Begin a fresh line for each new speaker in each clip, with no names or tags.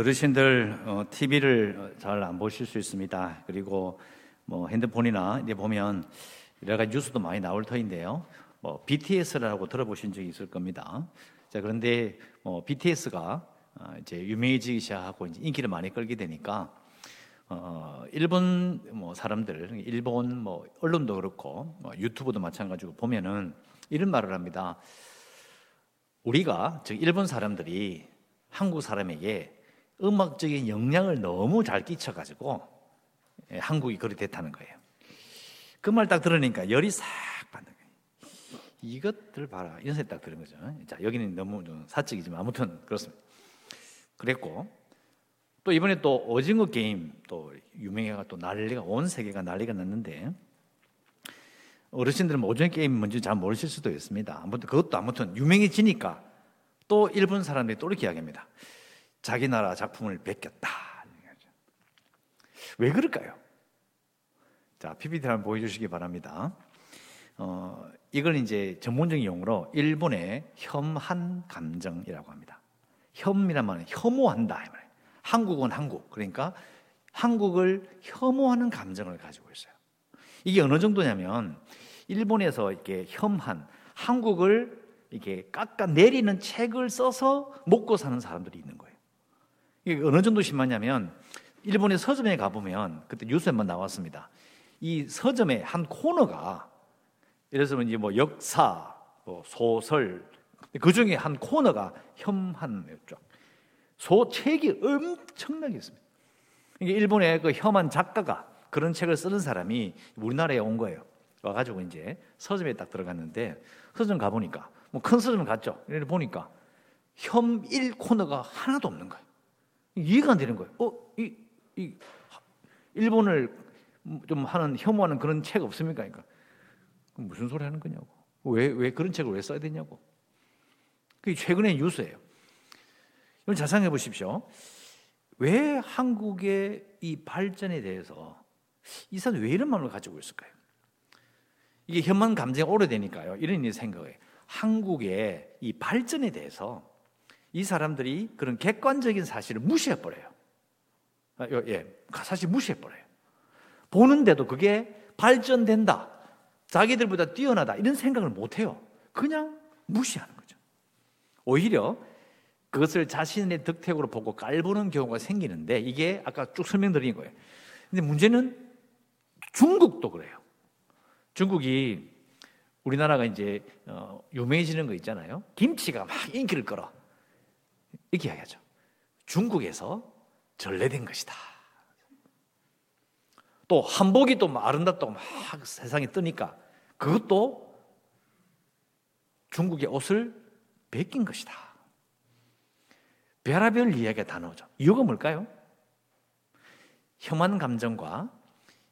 어르신들 어, TV를 잘 안 보실 수 있습니다. 그리고 뭐 핸드폰이나 이제 보면 여러 가지 뉴스도 많이 나올 터인데요. 뭐 BTS라고 들어보신 적이 있을 겁니다. 자 그런데 뭐 BTS가 어, 이제 유명해지기 시작하고 이제 인기를 많이 끌게 되니까 어, 일본 뭐 사람들, 일본 뭐 언론도 그렇고 뭐 유튜브도 마찬가지고 보면은 이런 말을 합니다. 우리가 즉 일본 사람들이 한국 사람에게 음악적인 영향을 너무 잘 끼쳐가지고 예, 한국이 그리 됐다는 거예요. 그 말 딱 들으니까 열이 싹 받는 거예요. 이것들 봐라. 이런 생각 딱 들은 거죠. 자, 여기는 너무 좀 사적이지만 아무튼 그렇습니다. 그랬고 또 이번에 또 오징어 게임 또 유명해가 또 난리가 온 세계가 난리가 났는데 어르신들은 오징어 게임 뭔지 잘 모르실 수도 있습니다. 아무튼 그것도 아무튼 유명해지니까 또 일본 사람들이 또 이렇게 이야기합니다. 자기 나라 작품을 베꼈다. 왜 그럴까요? 자, PPT 한번 보여주시기 바랍니다. 어, 이걸 이제 전문적인 용어로 일본의 혐한 감정이라고 합니다. 혐이란 말은 혐오한다. 한국은 한국. 그러니까 한국을 혐오하는 감정을 가지고 있어요. 이게 어느 정도냐면 일본에서 이렇게 혐한 한국을 이렇게 깎아 내리는 책을 써서 먹고 사는 사람들이 있는 거예요. 이게 어느 정도 심하냐면 일본의 서점에 가보면 그때 뉴스에 한번 나왔습니다. 이 서점의 한 코너가 예를 들면 이제 뭐 역사, 뭐 소설 그 중에 한 코너가 혐한이었죠. 소 책이 엄청나게 있습니다. 이게 일본의 그 혐한 작가가 그런 책을 쓰는 사람이 우리나라에 온 거예요. 와가지고 이제 서점에 딱 들어갔는데 서점 가보니까 뭐 큰 서점 갔죠. 이래 보니까 혐일 코너가 하나도 없는 거예요. 이해가 안 되는 거예요. 어, 이, 이 일본을 좀 하는 혐오하는 그런 책 없습니까? 그러니까 무슨 소리 하는 거냐고. 왜, 왜 그런 책을 왜 써야 되냐고. 그게 최근의 뉴스예요. 여러분 잘 생각해 보십시오. 왜 한국의 이 발전에 대해서 이 사람 왜 이런 마음을 가지고 있을까요? 이게 혐한 감정이 오래되니까요. 이런 생각에 한국의 이 발전에 대해서 이 사람들이 그런 객관적인 사실을 무시해 버려요. 아, 예, 사실 무시해 버려요. 보는데도 그게 발전된다. 자기들보다 뛰어나다. 이런 생각을 못 해요. 그냥 무시하는 거죠. 오히려 그것을 자신의 덕택으로 보고 깔보는 경우가 생기는데 이게 아까 쭉 설명드린 거예요. 근데 문제는 중국도 그래요. 중국이 우리나라가 이제 어, 유명해지는 거 있잖아요. 김치가 막 인기를 끌어. 이렇게 이야기하죠. 중국에서 전래된 것이다. 또 한복이 또 아름답다고 막 세상에 뜨니까 그것도 중국의 옷을 베낀 것이다. 별하별 이야기가 다 나오죠. 이유가 뭘까요? 혐한 감정과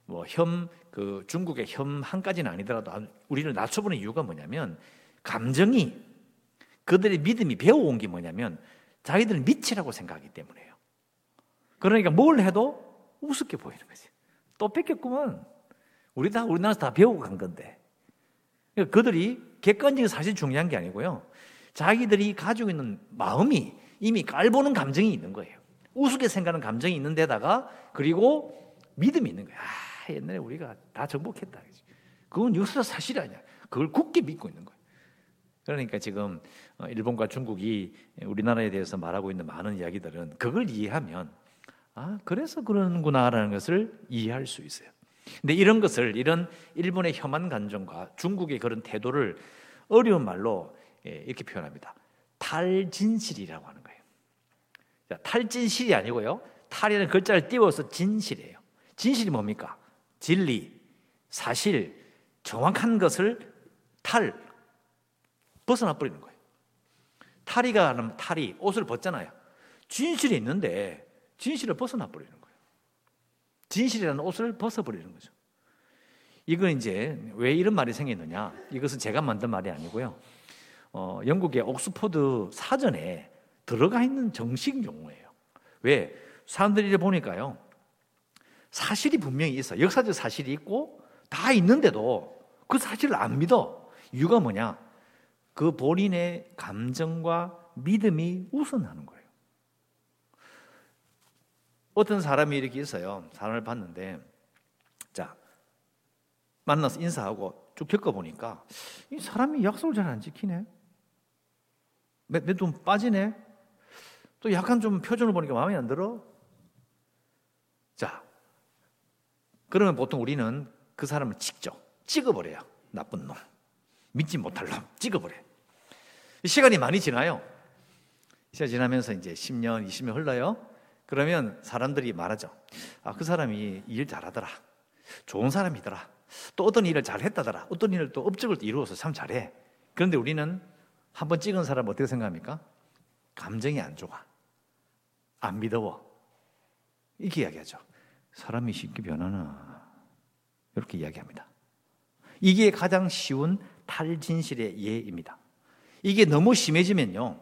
뭐 혐, 그 중국의 혐한 가지는 아니더라도 우리를 낮춰보는 이유가 뭐냐면 감정이 그들의 믿음이 배워온 게 뭐냐면 자기들은 미치라고 생각하기 때문에요. 그러니까 뭘 해도 우습게 보이는 거지. 또 뺏겼구만. 우리 다 우리나라에서 다 배우고 간 건데. 그러니까 그들이 객관적인 사실 중요한 게 아니고요. 자기들이 가지고 있는 마음이 이미 깔보는 감정이 있는 거예요. 우습게 생각하는 감정이 있는 데다가 그리고 믿음이 있는 거예요. 아, 옛날에 우리가 다 정복했다. 그건 역사 사실이 아니야. 그걸 굳게 믿고 있는 거예요. 그러니까 지금 어, 일본과 중국이 우리나라에 대해서 말하고 있는 많은 이야기들은 그걸 이해하면 아, 그래서 그러는구나라는 것을 이해할 수 있어요. 근데 이런 것을 이런 일본의 혐한 감정과 중국의 그런 태도를 어려운 말로 예, 이렇게 표현합니다. 탈진실이라고 하는 거예요. 탈진실이 아니고요. 탈이라는 글자를 띄워서 진실이에요. 진실이 뭡니까? 진리, 사실, 정확한 것을 탈, 벗어나 버리는 거예요. 탈이가 하는 탈이 옷을 벗잖아요. 진실이 있는데 진실을 벗어나 버리는 거예요. 진실이라는 옷을 벗어버리는 거죠. 이건 이제 왜 이런 말이 생겼느냐? 이것은 제가 만든 말이 아니고요. 어, 영국의 옥스퍼드 사전에 들어가 있는 정식 용어예요. 왜? 사람들이 보니까요. 사실이 분명히 있어. 역사적 사실이 있고 다 있는데도 그 사실을 안 믿어. 이유가 뭐냐? 그 본인의 감정과 믿음이 우선하는 거예요. 어떤 사람이 이렇게 있어요. 사람을 봤는데, 자, 만나서 인사하고 쭉 겪어보니까, 이 사람이 약속을 잘 안 지키네? 몇돈 빠지네? 또 약간 좀 표정을 보니까 마음에 안 들어? 자, 그러면 보통 우리는 그 사람을 찍죠. 찍어버려요. 나쁜 놈. 믿지 못할 놈. 찍어버려. 시간이 많이 지나요. 시간 지나면서 이제 10년, 20년 흘러요. 그러면 사람들이 말하죠. 아, 그 사람이 일 잘하더라. 좋은 사람이더라. 또 어떤 일을 잘 했다더라. 어떤 일을 또 업적을 이루어서 참 잘해. 그런데 우리는 한 번 찍은 사람 어떻게 생각합니까? 감정이 안 좋아. 안 믿어워. 이렇게 이야기하죠. 사람이 쉽게 변하나. 이렇게 이야기합니다. 이게 가장 쉬운 탈진실의 예입니다. 이게 너무 심해지면요.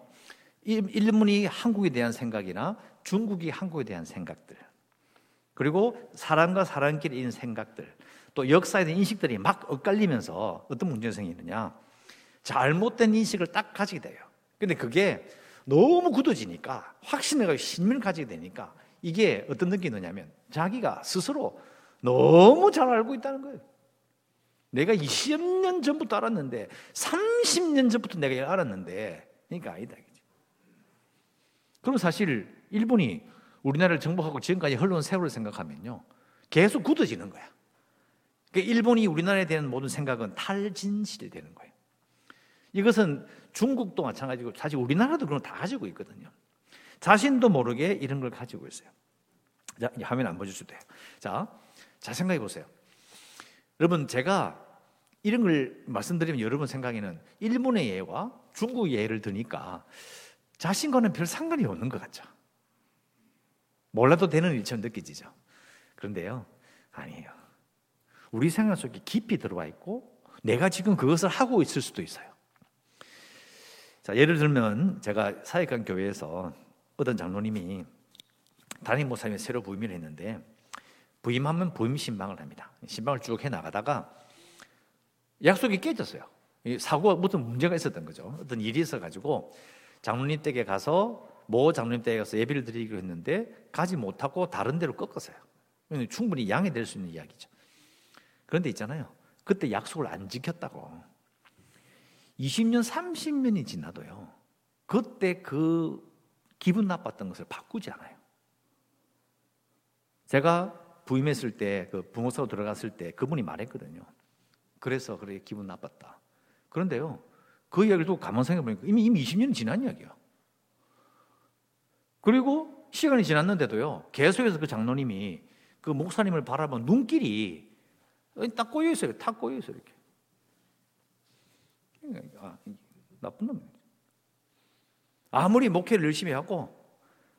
일본이 한국에 대한 생각이나 중국이 한국에 대한 생각들, 그리고 사람과 사람끼리 있는 생각들, 또 역사에 대한 인식들이 막 엇갈리면서 어떤 문제가 생기느냐. 잘못된 인식을 딱 가지게 돼요. 근데 그게 너무 굳어지니까 확신을 신민을 가지게 되니까 이게 어떤 느낌이 드냐면 자기가 스스로 너무 잘 알고 있다는 거예요. 내가 20년 전부터 알았는데 30년 전부터 내가 알았는데 그러니까 아니다. 그럼 사실 일본이 우리나라를 정복하고 지금까지 흘러온 세월을 생각하면요. 계속 굳어지는 거야. 그러니까 일본이 우리나라에 대한 모든 생각은 탈진실이 되는 거예요. 이것은 중국도 마찬가지고 사실 우리나라도 그런 거 다 가지고 있거든요. 자신도 모르게 이런 걸 가지고 있어요. 자, 화면 안 보여주셔도 돼요. 자, 자 생각해 보세요. 여러분 제가 이런 걸 말씀드리면 여러분 생각에는 일본의 예와 중국 예를 드니까 자신과는 별 상관이 없는 것 같죠. 몰라도 되는 일처럼 느껴지죠. 그런데요, 아니에요. 우리 생각 속에 깊이 들어와 있고 내가 지금 그것을 하고 있을 수도 있어요. 자, 예를 들면 제가 사역한 교회에서 어떤 장로님이 담임 목사님이 새로 부임을 했는데 부임하면 부임 신방을 합니다. 신방을 쭉 해 나가다가 약속이 깨졌어요. 사고가 무슨 문제가 있었던 거죠. 어떤 일이 있어가지고 장로님 댁에 가서 모 장로님 댁에 가서 예배를 드리기로 했는데 가지 못하고 다른 데로 꺾었어요. 충분히 양해 될 수 있는 이야기죠. 그런데 있잖아요. 그때 약속을 안 지켰다고. 20년, 30년이 지나도요. 그때 그 기분 나빴던 것을 바꾸지 않아요. 제가 부임했을 때, 그 부모사로 들어갔을 때 그분이 말했거든요. 그래서 그래 기분 나빴다. 그런데요. 그 이야기를 또 가만 생각해보니까 이미, 이미 20년이 지난 이야기야. 그리고 시간이 지났는데도요. 계속해서 그 장로님이 그 목사님을 바라본 눈길이 딱 꼬여 있어요. 탁 꼬여 있어요. 이렇게. 아, 나쁜 놈이에요. 아무리 목회를 열심히 하고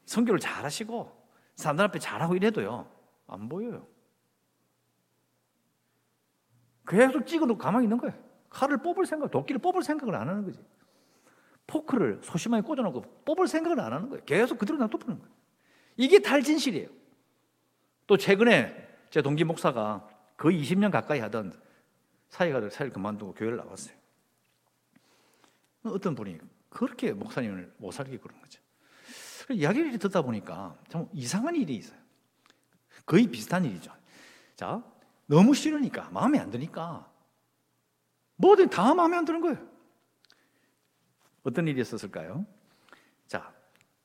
성교를 잘하시고 사람들 앞에 잘하고 이래도요 안 보여요. 계속 찍어놓고 가만히 있는 거예요. 칼을 뽑을 생각, 도끼를 뽑을 생각을 안 하는 거지. 포크를 소심하게 꽂아놓고 뽑을 생각을 안 하는 거예요. 계속 그대로 놔두는 거예요. 이게 탈진실이에요. 또 최근에 제 동기 목사가 거의 20년 가까이 하던 사회가 사회를 그만두고 교회를 나왔어요. 어떤 분이 그렇게 목사님을 못 살게 그런 거죠. 이야기를 듣다 보니까 참 이상한 일이 있어요. 거의 비슷한 일이죠. 자, 너무 싫으니까, 마음에 안 드니까, 뭐든 다 마음에 안 드는 거예요. 어떤 일이 있었을까요? 자,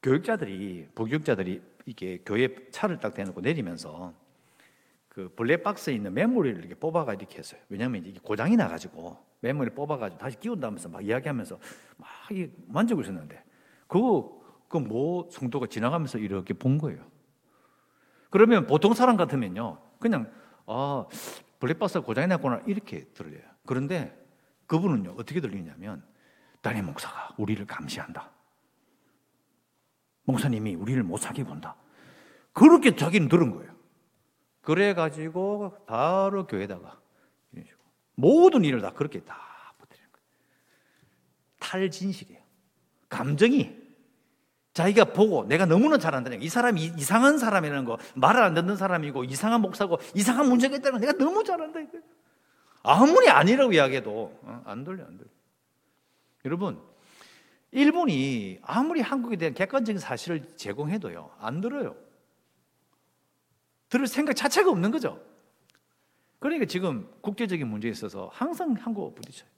교육자들이, 부교육자들이 이게 교회 차를 딱 대놓고 내리면서 그 블랙박스에 있는 메모리를 이렇게 뽑아가 이렇게 했어요. 왜냐하면 이게 고장이 나가지고 메모리 뽑아가지고 다시 끼운다면서 막 이야기하면서 막 만지고 있었는데 그거 그뭐 성도가 지나가면서 이렇게 본 거예요. 그러면 보통 사람 같으면요, 그냥 아 블랙박스가 고장이 났구나 이렇게 들려요. 그런데 그분은요 어떻게 들리냐면 담임 목사가 우리를 감시한다. 목사님이 우리를 못 사게 본다. 그렇게 자기는 들은 거예요. 그래가지고 바로 교회다가 모든 일을 다 그렇게 다 붙이는 거예요. 탈진실이에요. 감정이 자기가 보고 내가 너무나 잘한다는 거. 이 사람이 이상한 사람이라는 거, 말을 안 듣는 사람이고 이상한 목사고 이상한 문제가 있다는 거. 내가 너무 잘한다 이거. 아무리 아니라고 이야기해도 어, 안 들려 안 들려. 여러분 일본이 아무리 한국에 대한 객관적인 사실을 제공해도요 안 들어요. 들을 생각 자체가 없는 거죠. 그러니까 지금 국제적인 문제에 있어서 항상 한국 부딪혀요.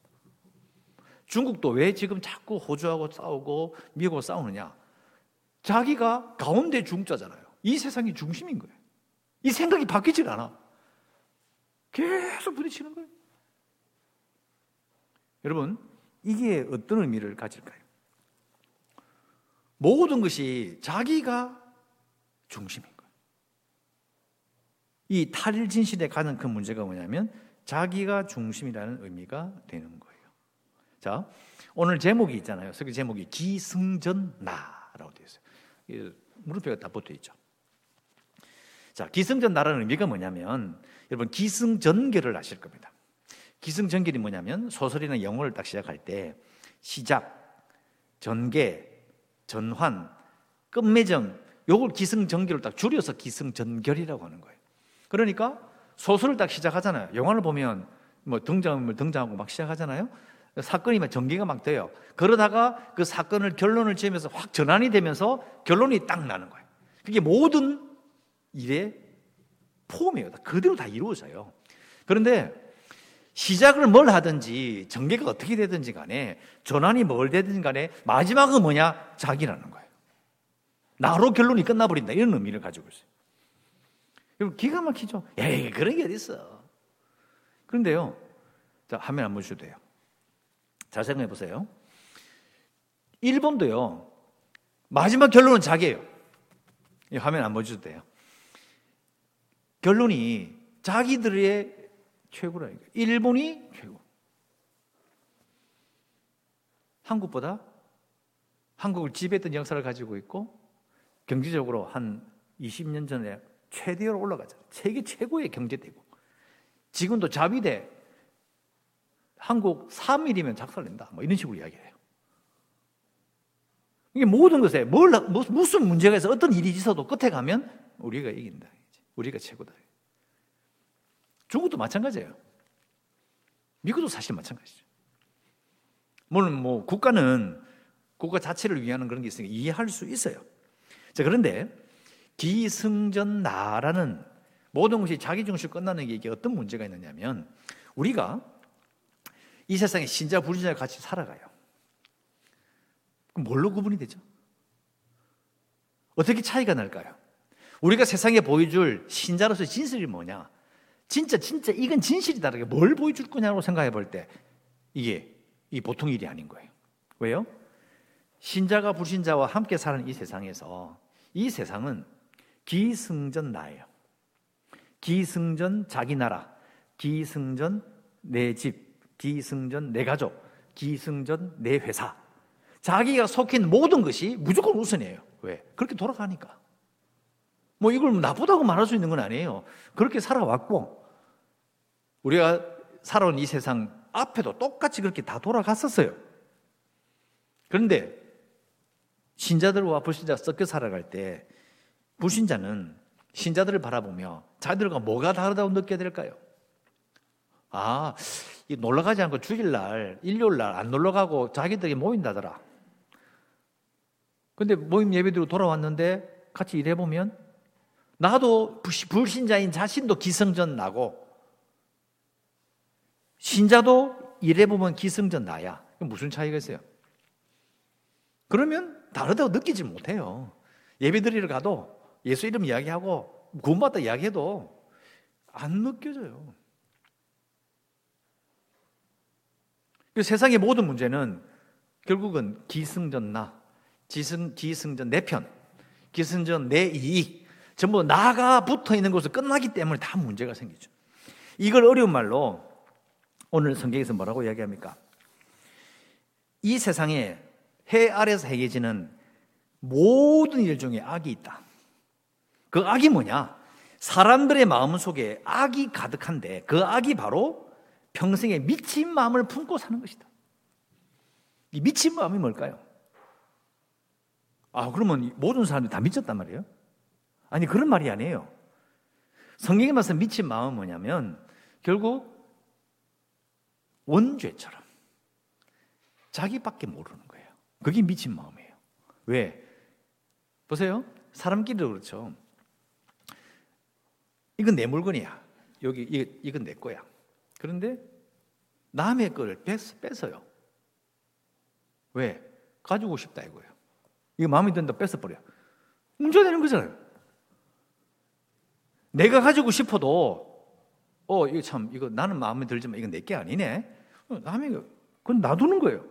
중국도 왜 지금 자꾸 호주하고 싸우고 미국하고 싸우느냐? 자기가 가운데 중자잖아요. 이 세상이 중심인 거예요. 이 생각이 바뀌질 않아. 계속 부딪히는 거예요. 여러분, 이게 어떤 의미를 가질까요? 모든 것이 자기가 중심인 거예요. 이 탈진실에 가는 그 문제가 뭐냐면 자기가 중심이라는 의미가 되는 거예요. 자, 오늘 제목이 있잖아요. 설교 제목이 기승전나라고 되어 있어요. 물음표가 다 붙어 있죠. 자, 기승전나라는 의미가 뭐냐면 여러분 기승전결을 아실 겁니다. 기승전결이 뭐냐면 소설이나 영어를 딱 시작할 때 시작, 전개, 전환, 끝맺음 요걸 기승전결을 딱 줄여서 기승전결이라고 하는 거예요. 그러니까 소설을 딱 시작하잖아요. 영화를 보면 뭐 등장인물 등장하고 막 시작하잖아요. 사건이 막 전개가 막 돼요. 그러다가 그 사건을 결론을 지으면서 확 전환이 되면서 결론이 딱 나는 거예요. 그게 모든 일의 폼이에요. 그대로 다 이루어져요. 그런데 시작을 뭘 하든지 전개가 어떻게 되든지 간에 전환이 뭘 되든지 간에 마지막은 뭐냐? 자기라는 거예요. 나로 결론이 끝나버린다. 이런 의미를 가지고 있어요. 여러분, 기가 막히죠? 에이, 그런 게 어딨어. 그런데요, 자, 화면 안 보셔도 돼요. 잘 생각해 보세요. 일본도요, 마지막 결론은 자기예요. 이 화면 안 보셔도 돼요. 결론이 자기들의 최고라니까. 일본이 최고. 한국보다 한국을 지배했던 역사를 가지고 있고 경제적으로 한 20년 전에 최대로 올라가잖아요. 세계 최고의 경제대국. 지금도 자비대 한국 3일이면 작살낸다. 뭐 이런 식으로 이야기해요. 이게 모든 것에 뭘, 무슨 문제가 있어 어떤 일이 있어도 끝에 가면 우리가 이긴다. 우리가 최고다. 중국도 마찬가지예요. 미국도 사실 마찬가지죠. 물론 뭐 국가는 국가 자체를 위하는 그런 게 있으니까 이해할 수 있어요. 자, 그런데 기승전 나라는 모든 것이 자기 중심 끝나는 게 이게 어떤 문제가 있느냐면 우리가 이 세상에 신자 불신자 같이 살아가요. 그럼 뭘로 구분이 되죠? 어떻게 차이가 날까요? 우리가 세상에 보여줄 신자로서 진실이 뭐냐? 진짜 진짜 이건 진실이다. 뭘 보여줄 거냐고 생각해 볼 때 이게 이 보통 일이 아닌 거예요. 왜요? 신자가 불신자와 함께 사는 이 세상에서 이 세상은 기승전 나예요. 기승전 자기 나라, 기승전 내 집, 기승전 내 가족, 기승전 내 회사. 자기가 속한 모든 것이 무조건 우선이에요. 왜? 그렇게 돌아가니까. 뭐 이걸 나쁘다고 말할 수 있는 건 아니에요. 그렇게 살아왔고, 우리가 살아온 이 세상 앞에도 똑같이 그렇게 다 돌아갔었어요. 그런데 신자들과 불신자가 섞여 살아갈 때 불신자는 신자들을 바라보며 자기들과 뭐가 다르다고 느껴야 될까요? 아, 놀러 가지 않고 주일날, 일요일날 안 놀러 가고 자기들이 모인다더라. 근데 모임 예배대로 돌아왔는데 같이 일해보면 나도 불신자인 자신도 기승전 나고 신자도 일해보면 기승전 나야. 무슨 차이가 있어요? 그러면 다르다고 느끼지 못해요. 예배 드리러 가도 예수 이름 이야기하고 구원받다 이야기해도 안 느껴져요. 세상의 모든 문제는 결국은 기승전 나, 기승, 기승전 내 편, 기승전 내 이익, 전부 나가 붙어 있는 곳에 끝나기 때문에 다 문제가 생기죠. 이걸 어려운 말로 오늘 성경에서 뭐라고 이야기합니까? 이 세상에 해 아래서 행해지는 모든 일 중에 악이 있다. 그 악이 뭐냐? 사람들의 마음 속에 악이 가득한데 그 악이 바로 평생에 미친 마음을 품고 사는 것이다. 이 미친 마음이 뭘까요? 아, 그러면 모든 사람들이 다 미쳤단 말이에요? 아니, 그런 말이 아니에요. 성경에 말씀 미친 마음은 뭐냐면 결국 원죄처럼 자기밖에 모르는 거예요. 그게 미친 마음이에요. 왜? 보세요. 사람끼리도 그렇죠. 이건 내 물건이야. 여기 이건 내 거야. 그런데 남의 거를 뺏, 뺏어요. 왜? 가지고 싶다 이거예요. 이거 마음에 든다 뺏어버려. 문제가 되는 거잖아요. 내가 가지고 싶어도 어 이거 참 이거 나는 마음에 들지만 이건 내게 아니네. 어, 남의 그건 놔두는 거예요.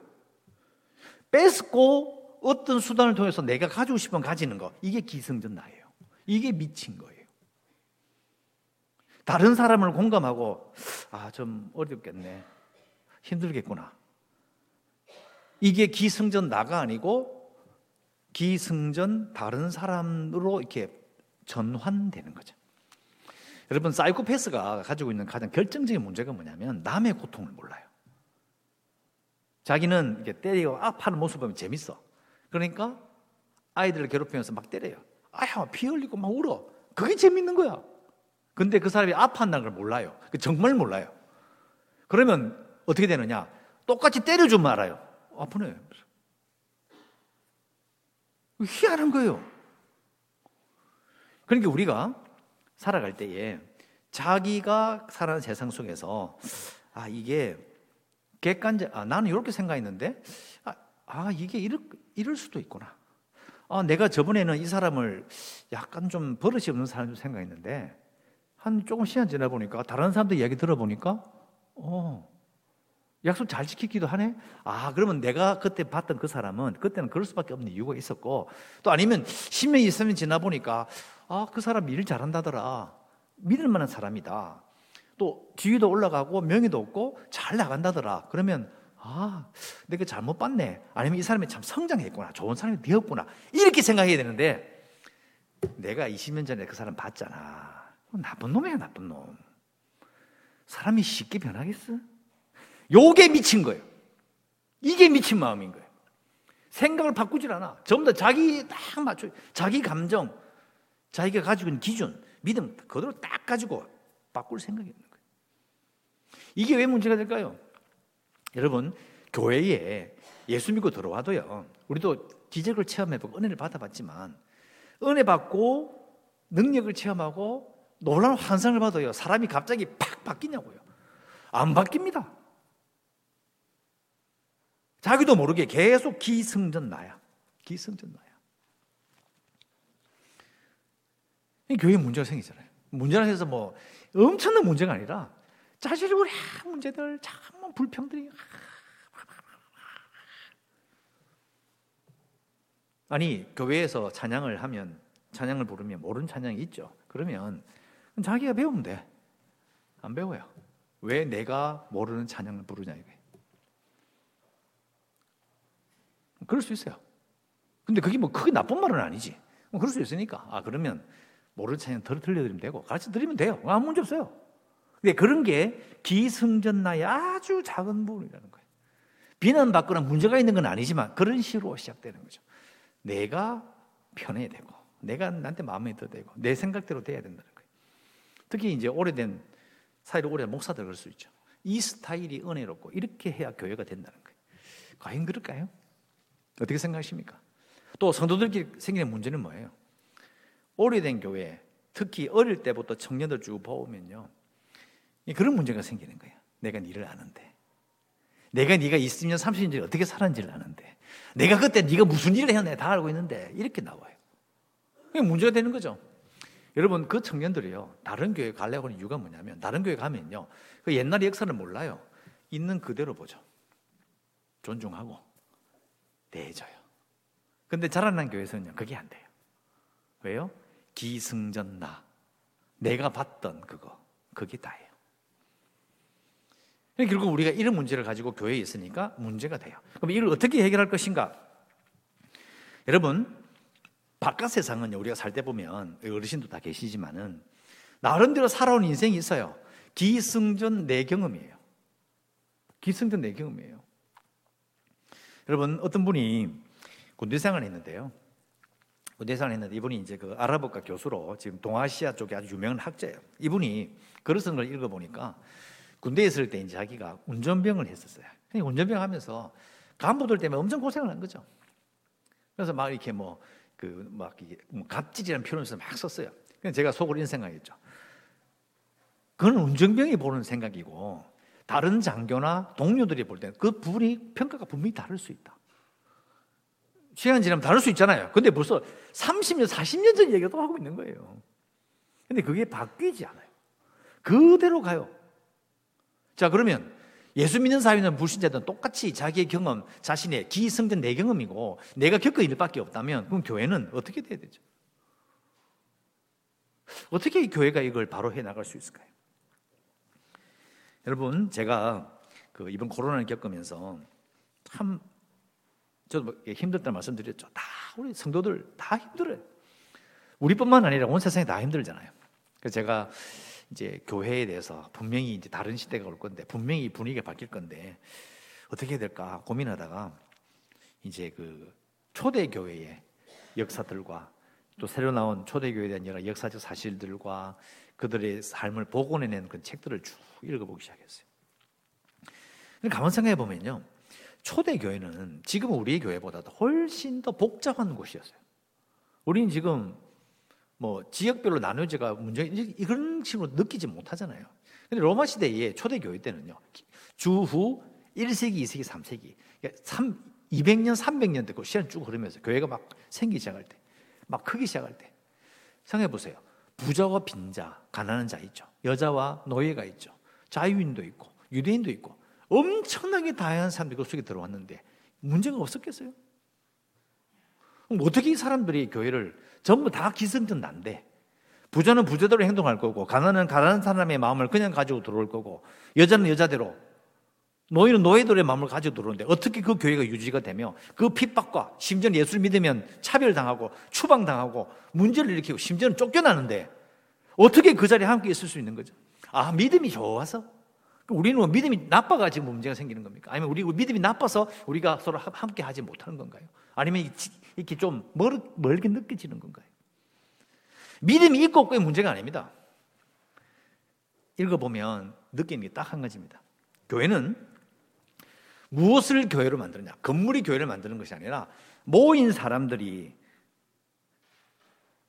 뺏고 어떤 수단을 통해서 내가 가지고 싶으면 가지는 거 이게 기승전 나예요. 이게 미친 거예요. 다른 사람을 공감하고 아 좀 어렵겠네. 힘들겠구나. 이게 기승전 나가 아니고 기승전 다른 사람으로 이렇게 전환되는 거죠. 여러분 사이코패스가 가지고 있는 가장 결정적인 문제가 뭐냐면 남의 고통을 몰라요. 자기는 이렇게 때리고 아파하는 모습 보면 재밌어. 그러니까 아이들을 괴롭히면서 막 때려요. 아야 피 흘리고 막 울어. 그게 재밌는 거야. 근데 그 사람이 아파한다는 걸 몰라요. 그 정말 몰라요. 그러면 어떻게 되느냐? 똑같이 때려주면 알아요. 아프네. 희한한 거예요. 그러니까 우리가 살아갈 때에 자기가 살아가는 세상 속에서 아 이게 객관적 아 나는 이렇게 생각했는데 아, 아 이게 이럴, 이럴 수도 있구나. 아 내가 저번에는 이 사람을 약간 좀 버릇이 없는 사람으로 생각했는데 한 조금 시간 지나 보니까 다른 사람들 이야기 들어보니까 어 약속 잘 지키기도 하네. 아, 그러면 내가 그때 봤던 그 사람은 그때는 그럴 수밖에 없는 이유가 있었고 또 아니면 10년, 20년 지나 보니까 아, 그 사람 일 잘한다더라. 믿을 만한 사람이다. 또 지위도 올라가고 명예도 없고 잘 나간다더라. 그러면 아, 내가 잘못 봤네. 아니면 이 사람이 참 성장했구나. 좋은 사람이 되었구나. 이렇게 생각해야 되는데 내가 20년 전에 그 사람 봤잖아. 나쁜 놈이야, 나쁜 놈. 사람이 쉽게 변하겠어? 요게 미친 거예요. 이게 미친 마음인 거예요. 생각을 바꾸질 않아. 전부 다 자기 딱 맞춰. 자기 감정, 자기가 가지고 있는 기준, 믿음, 그대로 딱 가지고 바꿀 생각이 있는 거예요. 이게 왜 문제가 될까요? 여러분, 교회에 예수 믿고 들어와도요, 우리도 기적을 체험해보고 은혜를 받아봤지만, 은혜 받고 능력을 체험하고 놀라운 환상을 받아요. 사람이 갑자기 팍 바뀌냐고요. 안 바뀝니다. 자기도 모르게 계속 기승전 나야. 기승전 나야. 이 교회 문제가 생기잖아요. 문제라 해서 뭐 엄청난 문제가 아니라 자질구레 문제들, 참 불평들이 아니 교회에서 찬양을 하면 찬양을 부르면 모르는 찬양이 있죠. 그러면 자기가 배우면 돼. 안 배워요. 왜 내가 모르는 찬양을 부르냐 이게. 그럴 수 있어요. 근데 그게 뭐 크게 나쁜 말은 아니지. 뭐 그럴 수 있으니까. 아, 그러면 모르는 찬양 덜 들려드리면 되고, 가르쳐 드리면 돼요. 아무 문제 없어요. 근데 그런 게 기승전 나의 아주 작은 부분이라는 거예요. 비난받거나 문제가 있는 건 아니지만 그런 식으로 시작되는 거죠. 내가 편해야 되고, 내가 나한테 마음에 들어야 되고, 내 생각대로 돼야 된다는. 특히 이제 오래된, 사이로 오래된 목사들 그럴 수 있죠. 이 스타일이 은혜롭고, 이렇게 해야 교회가 된다는 거예요. 과연 그럴까요? 어떻게 생각하십니까? 또 성도들끼리 생기는 문제는 뭐예요? 오래된 교회, 특히 어릴 때부터 청년들 쭉 보면요. 그런 문제가 생기는 거예요. 내가 니를 아는데. 내가 네가 20년, 30년 전에 어떻게 살았는지를 아는데. 내가 그때 네가 무슨 일을 했나 다 알고 있는데 이렇게 나와요. 그게 문제가 되는 거죠. 여러분 그 청년들이요. 다른 교회 가려고 하는 이유가 뭐냐면 다른 교회 가면요. 그 옛날 역사를 몰라요. 있는 그대로 보죠. 존중하고 내줘요. 근데 자라난 교회에서는요, 그게 안 돼요. 왜요? 기승전나. 내가 봤던 그거. 그게 다예요. 결국 우리가 이런 문제를 가지고 교회에 있으니까 문제가 돼요. 그럼 이걸 어떻게 해결할 것인가? 여러분, 바깥 세상은 우리가 살 때 보면 어르신도 다 계시지만은 나름대로 살아온 인생이 있어요. 기승전 내 경험이에요. 기승전 내 경험이에요. 여러분 어떤 분이 군대 생활을 했는데요. 군대 생활을 했는데 이분이 이제 그 아랍어과 교수로 지금 동아시아 쪽에 아주 유명한 학자예요. 이분이 글을 쓴 걸 읽어보니까 군대에 있을 때 이제 자기가 운전병을 했었어요. 운전병 하면서 간부들 때문에 엄청 고생을 한 거죠. 그래서 막 이렇게 뭐, 그, 막, 이게 뭐 갑질이라는 표현을 막 썼어요. 그래서 제가 속으로 이런 생각했죠. 그건 운정병이 보는 생각이고 다른 장교나 동료들이 볼 때는 그 부분이 평가가 분명히 다를 수 있다. 시간 지나면 다를 수 있잖아요. 근데 벌써 30년, 40년 전 얘기가 또 하고 있는 거예요. 근데 그게 바뀌지 않아요. 그대로 가요. 자, 그러면 예수 믿는 사회는 불신자들은 똑같이 자기의 경험, 자신의 기성전 내 경험이고 내가 겪은 일밖에 없다면 그럼 교회는 어떻게 돼야 되죠? 어떻게 교회가 이걸 바로 해 나갈 수 있을까요? 여러분, 제가 그 이번 코로나를 겪으면서 참 저도 뭐 힘들다 말씀드렸죠. 다 우리 성도들 다 힘들어요. 우리뿐만 아니라 온 세상이 다 힘들잖아요. 그래서 제가 이제 교회에 대해서 분명히 이제 다른 시대가 올 건데 분명히 분위기가 바뀔 건데 어떻게 될까 고민하다가 이제 그 초대 교회의 역사들과 또 새로 나온 초대 교회에 대한 여러 역사적 사실들과 그들의 삶을 복원해낸 그 책들을 쭉 읽어보기 시작했어요. 가만 생각해 보면요, 초대 교회는 지금 우리의 교회보다도 훨씬 더 복잡한 곳이었어요. 우리는 지금 뭐 지역별로 나눠져가 문제 이런 식으로 느끼지 못하잖아요. 근데 로마 시대에 초대 교회 때는요. 주후 1세기, 2세기, 3세기. 그러니까 3 200년, 300년 되고 시간 쭉 흐르면서 교회가 막 생기기 시작할 때, 막 크기 시작할 때. 생각해 보세요. 부자와 빈자, 가난한 자 있죠. 여자와 노예가 있죠. 자유인도 있고, 유대인도 있고, 엄청나게 다양한 사람들이 그 속에 들어왔는데 문제가 없었겠어요? 어떻게 이 사람들이 교회를 전부 다 기승전 난데 부자는 부자대로 행동할 거고 가난은 가난한 사람의 마음을 그냥 가지고 들어올 거고 여자는 여자대로 노예는 노예들의 마음을 가지고 들어오는데 어떻게 그 교회가 유지가 되며 그 핍박과 심지어 예수를 믿으면 차별당하고 추방당하고 문제를 일으키고 심지어는 쫓겨나는데 어떻게 그 자리에 함께 있을 수 있는 거죠? 아 믿음이 좋아서 우리는 뭐 믿음이 나빠가지고 문제가 생기는 겁니까? 아니면 우리 믿음이 나빠서 우리가 서로 함께 하지 못하는 건가요? 아니면 이렇게 좀 멀, 멀게 느껴지는 건가요? 믿음이 있고 없고의 문제가 아닙니다. 읽어보면 느끼는 게 딱 한 가지입니다. 교회는 무엇을 교회로 만드느냐? 건물이 교회를 만드는 것이 아니라 모인 사람들이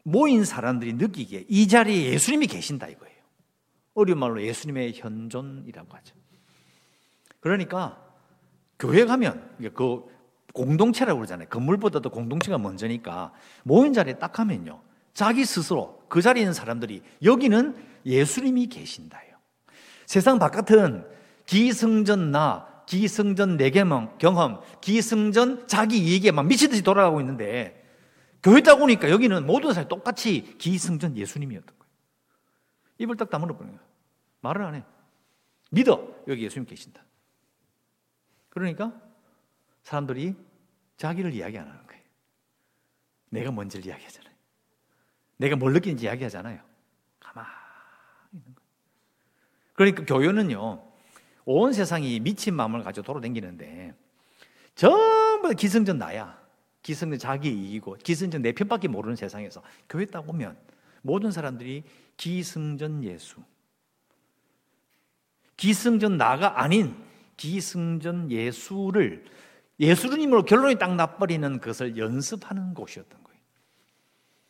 모인 사람들이 느끼기에 이 자리에 예수님이 계신다 이거예요. 어려운 말로 예수님의 현존이라고 하죠. 그러니까 교회 가면 그 공동체라고 그러잖아요. 건물보다도 공동체가 먼저니까 모인 자리에 딱 하면요. 자기 스스로 그 자리에 있는 사람들이 여기는 예수님이 계신다요. 세상 바깥은 기승전 나, 기승전 내 경험, 기승전 자기 이익에만 미치듯이 돌아가고 있는데 교회 딱 오니까 여기는 모든 사람이 똑같이 기승전 예수님이었던 거예요. 입을 딱 다물어 버리는 거예요. 말을 안 해. 믿어. 여기 예수님 계신다. 그러니까 사람들이 자기를 이야기 안 하는 거예요. 내가 뭔지를 이야기하잖아요. 내가 뭘 느끼는지 이야기하잖아요. 가만히 있는 거예요. 그러니까 교회는요, 온 세상이 미친 마음을 가지고 돌아다니는데, 전부 기승전 나야. 기승전 자기 이기고, 기승전 내 편밖에 모르는 세상에서 교회 딱 오면 모든 사람들이 기승전 예수. 기승전 나가 아닌 기승전 예수를 예수님으로 결론이 딱 나버리는 것을 연습하는 곳이었던 거예요.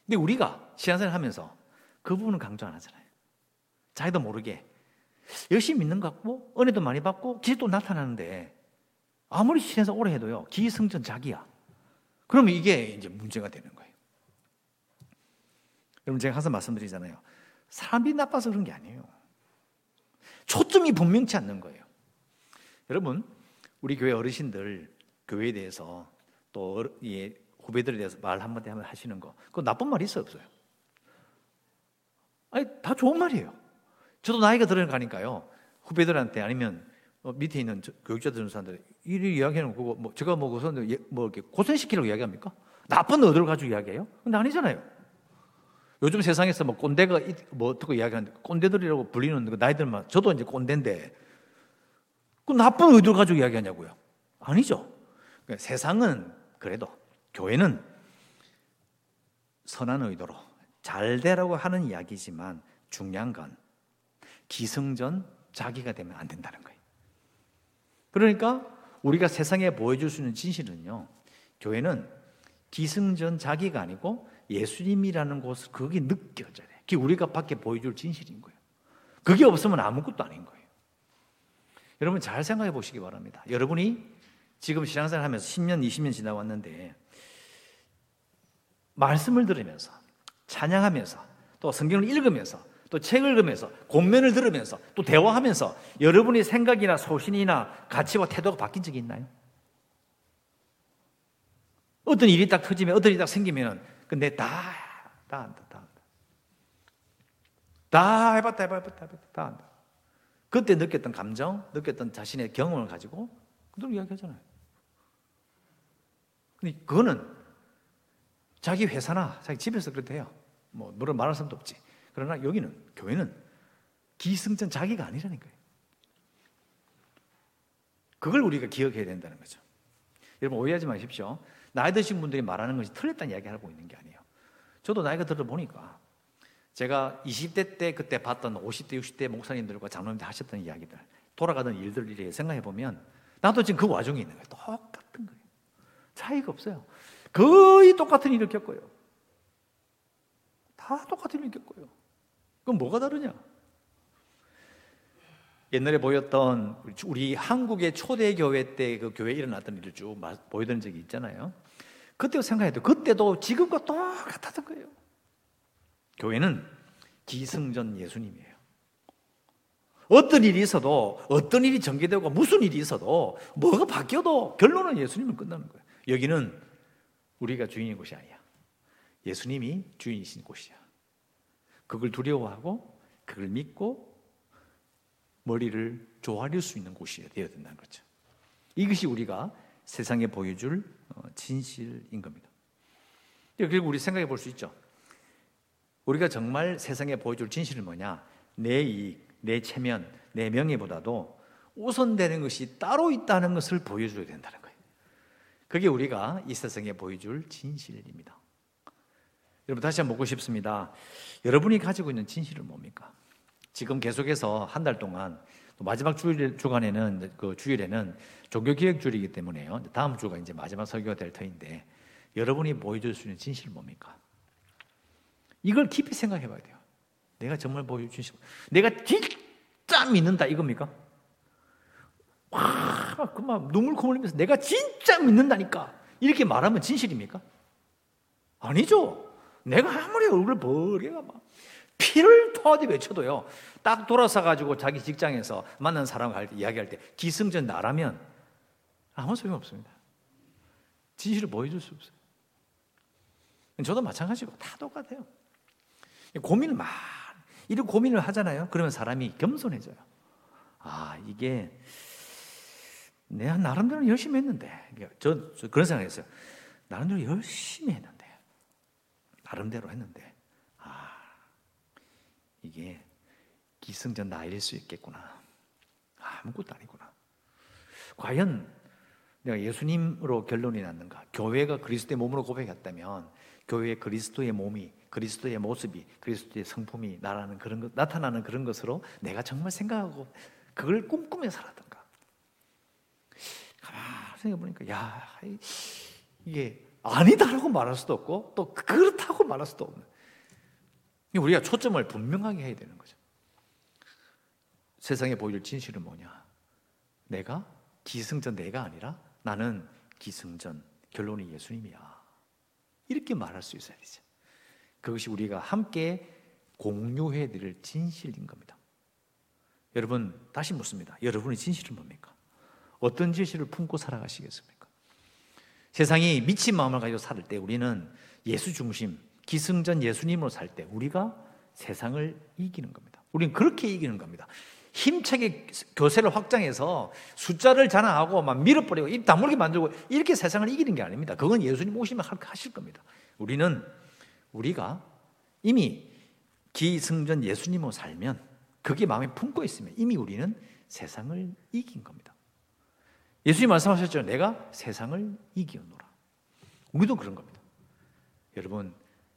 근데 우리가 신앙생활 하면서 그 부분은 강조 안 하잖아요. 자기도 모르게 열심히 믿는 것 같고 은혜도 많이 받고 기도 나타나는데 아무리 신앙생활 오래 해도요 기승전 자기야. 그러면 이게 이제 문제가 되는 거예요. 여러분 제가 항상 말씀드리잖아요. 사람이 나빠서 그런 게 아니에요. 초점이 분명치 않는 거예요. 여러분 우리 교회 어르신들 교회에 대해서 또 예, 후배들에 대해서 말 한마디 하면 하시는 거, 그거 나쁜 말 있어요, 없어요? 아니, 다 좋은 말이에요. 저도 나이가 들어가니까요, 후배들한테 아니면 어, 밑에 있는 교육자들 사람들 이리 이야기하는 거고, 뭐 제가 뭐 우선 예, 뭐 이렇게 고생시키려고 이야기합니까? 나쁜 의도를 가지고 이야기해요? 근데 아니잖아요. 요즘 세상에서 뭐 꼰대가 뭐 어떻게 이야기하는데 꼰대들이라고 불리는 그 나이들만 저도 이제 꼰대인데 그 나쁜 의도를 가지고 이야기하냐고요? 아니죠. 그러니까 세상은 그래도 교회는 선한 의도로 잘 되라고 하는 이야기지만 중요한 건 기승전 자기가 되면 안 된다는 거예요. 그러니까 우리가 세상에 보여줄 수 있는 진실은요. 교회는 기승전 자기가 아니고 예수님이라는 곳을 그게 느껴져야 돼. 그게 우리가 밖에 보여줄 진실인 거예요. 그게 없으면 아무것도 아닌 거예요. 여러분 잘 생각해 보시기 바랍니다. 여러분이 지금 신앙생활 하면서 10년, 20년 지나왔는데 말씀을 들으면서 찬양하면서 또 성경을 읽으면서 또 책을 읽으면서 공면을 들으면서 또 대화하면서 여러분의 생각이나 소신이나 가치와 태도가 바뀐 적이 있나요? 어떤 일이 딱 터지면 어떤 일이 딱 생기면 근데 다, 다 한다, 다 한다. 다 해봤다, 해봤다, 해봤다, 다 한다. 그때 느꼈던 감정, 느꼈던 자신의 경험을 가지고 그대로 이야기하잖아요. 근데 그거는 자기 회사나 자기 집에서 그렇대요. 뭐, 물론 말할 사람도 없지. 그러나 여기는, 교회는 기승전 자기가 아니라는 거예요. 그걸 우리가 기억해야 된다는 거죠. 여러분 오해하지 마십시오. 나이 드신 분들이 말하는 것이 틀렸다는 이야기 하고 있는 게 아니에요. 저도 나이가 들어 보니까 제가 20대 때 그때 봤던 50대, 60대 목사님들과 장로님들 하셨던 이야기들, 돌아가던 일들을 생각해 보면 나도 지금 그 와중에 있는 거예요. 똑같은 거예요. 차이가 없어요. 거의 똑같은 일을 겪어요. 다 똑같은 일을 겪어요. 그럼 뭐가 다르냐? 옛날에 보였던 우리 한국의 초대 교회 때 그 교회에 일어났던 일을 쭉 보여드린 적이 있잖아요. 그때 생각해도 그때도 지금과 똑같았던 거예요. 교회는 기승전 예수님이에요. 어떤 일이 있어도 어떤 일이 전개되고 무슨 일이 있어도 뭐가 바뀌어도 결론은 예수님은 끝나는 거예요. 여기는 우리가 주인인 곳이 아니야. 예수님이 주인이신 곳이야. 그걸 두려워하고 그걸 믿고 머리를 조아릴 수 있는 곳이 되어야 된다는 거죠. 이것이 우리가 세상에 보여줄 어, 진실인 겁니다. 그리고 우리 생각해 볼 수 있죠. 우리가 정말 세상에 보여줄 진실은 뭐냐? 내 이익, 내 체면, 내 명예보다도 우선되는 것이 따로 있다는 것을 보여줘야 된다는 거예요. 그게 우리가 이 세상에 보여줄 진실입니다. 여러분 다시 한번 묻고 싶습니다. 여러분이 가지고 있는 진실은 뭡니까? 지금 계속해서 한 달 동안 마지막 주일 주간에는 그 주일에는 종교 기획 주일이기 때문에요. 다음 주가 이제 마지막 설교가 될 터인데 여러분이 보여줄 수 있는 진실은 뭡니까? 이걸 깊이 생각해 봐야 돼요. 내가 정말 보여준 신 내가 진짜 믿는다 이겁니까? 와, 그만 눈물 고물면서 내가 진짜 믿는다니까 이렇게 말하면 진실입니까? 아니죠. 내가 아무리 얼굴 벌게가 막 피를 토하듯 외쳐도요. 딱 돌아서 가지고 자기 직장에서 만난 사람과 이야기할 때 기승전 나라면 아무 소용 없습니다. 진실을 보여줄 수 없어요. 저도 마찬가지고 다 똑같아요. 고민을 막 이런 고민을 하잖아요. 그러면 사람이 겸손해져요. 아 이게 내가 나름대로 열심히 했는데 저, 저 그런 생각했어요. 나름대로 열심히 했는데 나름대로 했는데 아 이게 기승전 나일 수 있겠구나. 아무것도 아니구나. 과연 내가 예수님으로 결론이 났는가? 교회가 그리스도의 몸으로 고백했다면 교회의 그리스도의 몸이 그리스도의 모습이 그리스도의 성품이 나라는 그런 것 나타나는 그런 것으로 내가 정말 생각하고 그걸 꿈꾸며 살았던가? 가만 생각해 보니까 야 이게 아니다라고 말할 수도 없고 또 그렇다고 말할 수도 없는. 우리가 초점을 분명하게 해야 되는 거죠. 세상에 보일 진실은 뭐냐? 내가 기승전 내가 아니라 나는 기승전 결론이 예수님이야. 이렇게 말할 수 있어야 되죠. 그것이 우리가 함께 공유해 드릴 진실인 겁니다. 여러분 다시 묻습니다. 여러분의 진실은 뭡니까? 어떤 진실을 품고 살아가시겠습니까? 세상이 미친 마음을 가지고 살때 우리는 예수 중심, 기승전 예수님으로 살 때 우리가 세상을 이기는 겁니다. 우리는 그렇게 이기는 겁니다. 힘차게 교세를 확장해서 숫자를 자랑하고 막 밀어버리고 입 다물게 만들고 이렇게 세상을 이기는 게 아닙니다. 그건 예수님 오시면 하실 겁니다. 우리는 우리가 이미 기승전 예수님으로 살면 그게 마음에 품고 있으면 이미 우리는 세상을 이긴 겁니다. 예수님 말씀하셨죠. 내가 세상을 이기노라. 우리도 그런 겁니다. 여러분,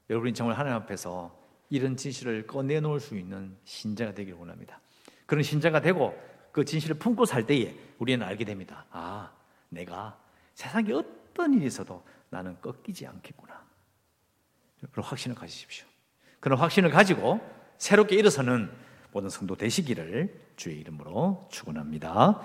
여러분이 정말 하나님 앞에서 이런 진실을 꺼내놓을 수 있는 신자가 되길 원합니다. 그런 신자가 되고 그 진실을 품고 살 때에 우리는 알게 됩니다. 아, 내가 세상에 어떤 일이 있어도 나는 꺾이지 않겠구나. 그런 확신을 가지십시오. 그런 확신을 가지고 새롭게 일어서는 모든 성도 되시기를 주의 이름으로 축원합니다.